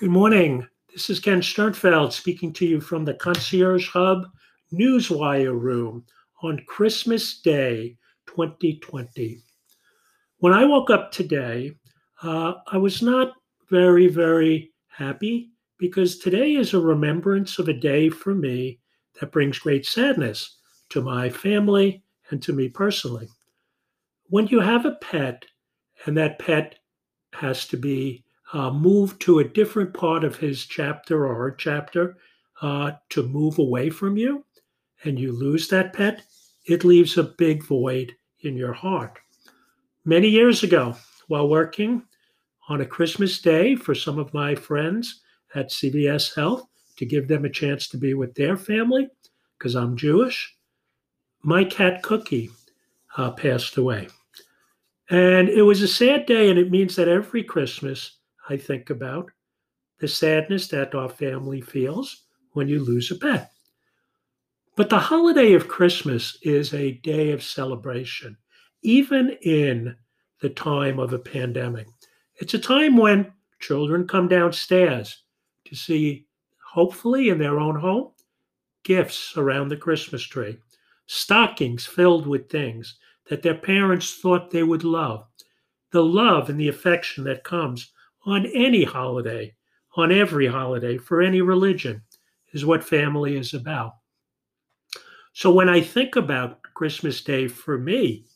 Good morning. This is Ken Sternfeld speaking to you from the Concierge Hub Newswire Room on Christmas Day 2020. When I woke up today, uh, I was not very, very happy because today is a remembrance of a day for me that brings great sadness to my family and to me personally. When you have a pet and that pet has to be uh, move to a different part of his chapter or her chapter uh, to move away from you, and you lose that pet, it leaves a big void in your heart. Many years ago, while working on a Christmas day for some of my friends at CVS Health to give them a chance to be with their family, because I'm Jewish, my cat Cookie uh, passed away. And it was a sad day, and it means that every Christmas I think about the sadness that our family feels when you lose a pet. But the holiday of Christmas is a day of celebration, even in the time of a pandemic. It's a time when children come downstairs to see, hopefully in their own home, gifts around the Christmas tree, stockings filled with things that their parents thought they would love, the love and the affection that comes on any holiday, on every holiday, for any religion, is what family is about. So when I think about Christmas Day for me,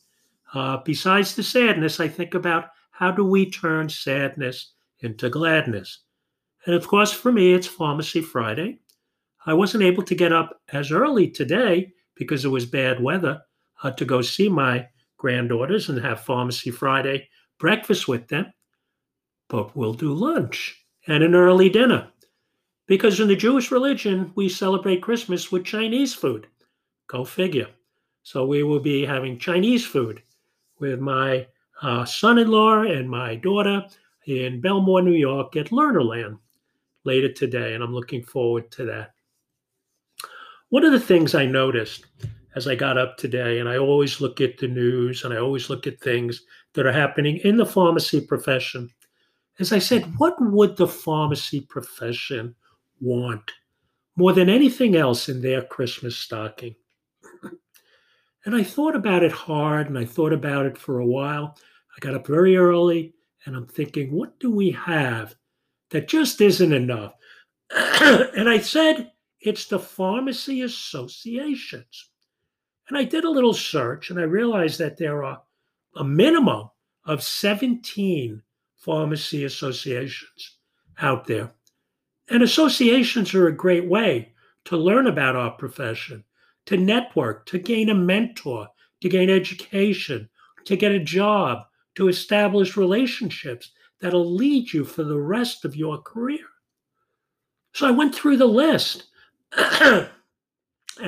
uh, besides the sadness, I think about how do we turn sadness into gladness? And of course, for me, it's Pharmacy Friday. I wasn't able to get up as early today because it was bad weather uh, to go see my granddaughters and have Pharmacy Friday breakfast with them but we'll do lunch and an early dinner. Because in the Jewish religion, we celebrate Christmas with Chinese food. Go figure. So we will be having Chinese food with my uh, son in law and my daughter in Bellmore, New York at Learnerland later today. And I'm looking forward to that. One of the things I noticed as I got up today, and I always look at the news and I always look at things that are happening in the pharmacy profession as I said, what would the pharmacy profession want more than anything else in their Christmas stocking? and I thought about it hard and I thought about it for a while. I got up very early and I'm thinking, what do we have that just isn't enough? and I said, it's the pharmacy associations. And I did a little search and I realized that there are a minimum of 17 pharmacy associations out there. And associations are a great way to learn about our profession, to network, to gain a mentor, to gain education, to get a job, to establish relationships that'll lead you for the rest of your career. So I went through the list and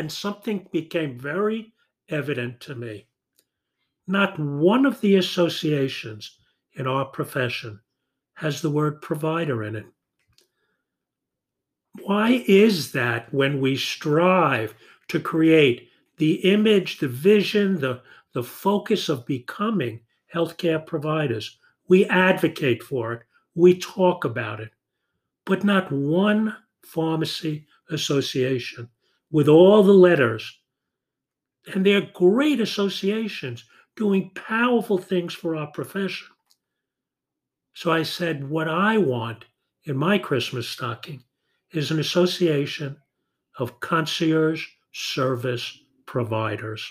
something became very evident to me. Not one of the associations in our profession has the word provider in it. Why is that when we strive to create the image, the vision, the, the focus of becoming healthcare providers? We advocate for it, we talk about it, but not one pharmacy association with all the letters. And they're great associations doing powerful things for our profession. So I said, what I want in my Christmas stocking is an association of concierge service providers.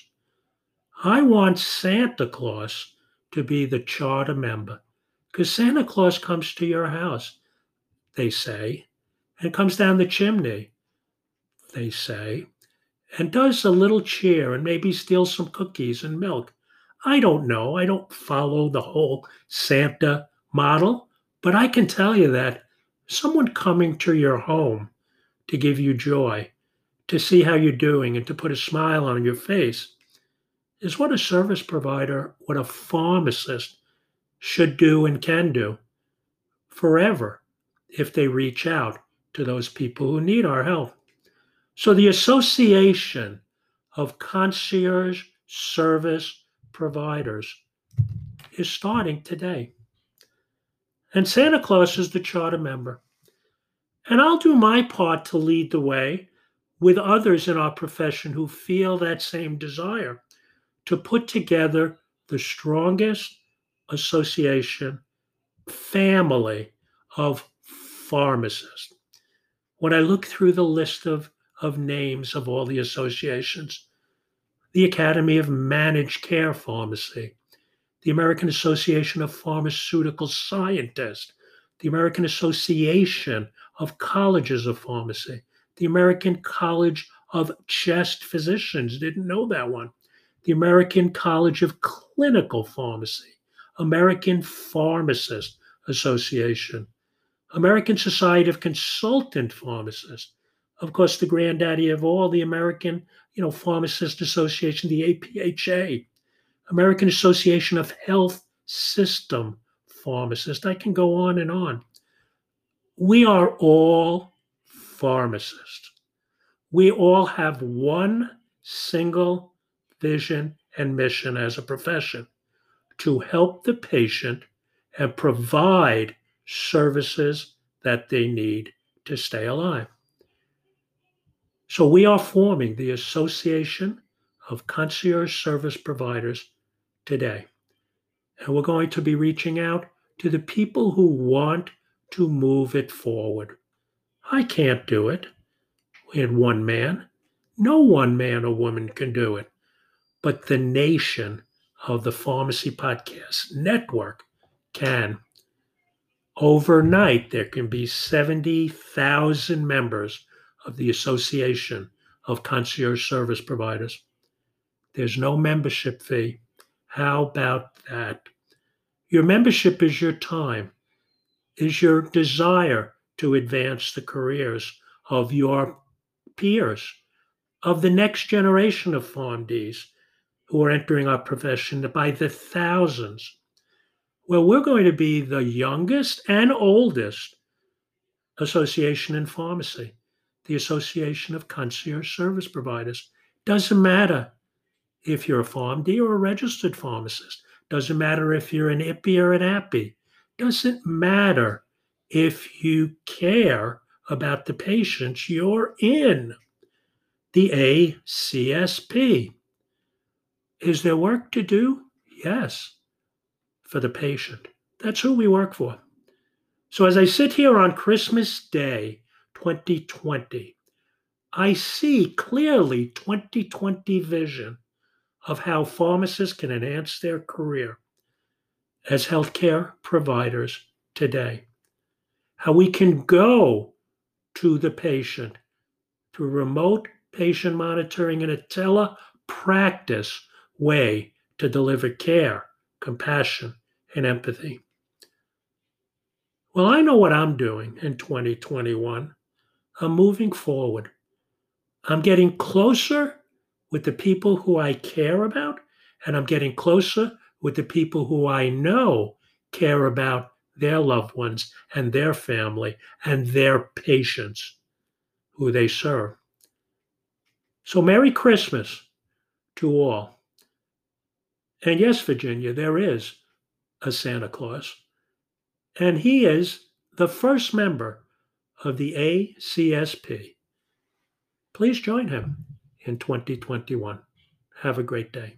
I want Santa Claus to be the charter member because Santa Claus comes to your house, they say, and comes down the chimney, they say, and does a little cheer and maybe steals some cookies and milk. I don't know. I don't follow the whole Santa model, but I can tell you that someone coming to your home to give you joy, to see how you're doing, and to put a smile on your face is what a service provider, what a pharmacist should do and can do forever if they reach out to those people who need our help. So the association of concierge service providers is starting today. And Santa Claus is the charter member. And I'll do my part to lead the way with others in our profession who feel that same desire to put together the strongest association family of pharmacists. When I look through the list of, of names of all the associations, the Academy of Managed Care Pharmacy, the American Association of Pharmaceutical Scientists, the American Association of Colleges of Pharmacy, the American College of Chest Physicians, didn't know that one, the American College of Clinical Pharmacy, American Pharmacist Association, American Society of Consultant Pharmacists, of course, the granddaddy of all, the American, you know, Pharmacist Association, the APHA, American Association of Health System Pharmacists. I can go on and on. We are all pharmacists. We all have one single vision and mission as a profession to help the patient and provide services that they need to stay alive. So we are forming the Association of Concierge Service Providers today. And we're going to be reaching out to the people who want to move it forward. I can't do it in one man. No one man or woman can do it. But the nation of the Pharmacy Podcast Network can. Overnight, there can be 70,000 members of the Association of Concierge Service Providers. There's no membership fee. How about that? Your membership is your time, is your desire to advance the careers of your peers, of the next generation of PharmDs who are entering our profession by the thousands. Well, we're going to be the youngest and oldest association in pharmacy, the Association of Concierge Service Providers. Doesn't matter if you're a PharmD or a registered pharmacist. Doesn't matter if you're an IPPE or an APPE. Doesn't matter if you care about the patients you're in. The ACSP. Is there work to do? Yes, for the patient. That's who we work for. So as I sit here on Christmas Day 2020, I see clearly 2020 vision of how pharmacists can enhance their career as healthcare providers today. How we can go to the patient through remote patient monitoring in a telepractice way to deliver care, compassion, and empathy. Well, I know what I'm doing in 2021. I'm moving forward. I'm getting closer with the people who I care about, and I'm getting closer with the people who I know care about their loved ones and their family and their patients who they serve. So, Merry Christmas to all. And yes, Virginia, there is a Santa Claus, and he is the first member of the ACSP. Please join him in 2021. Have a great day.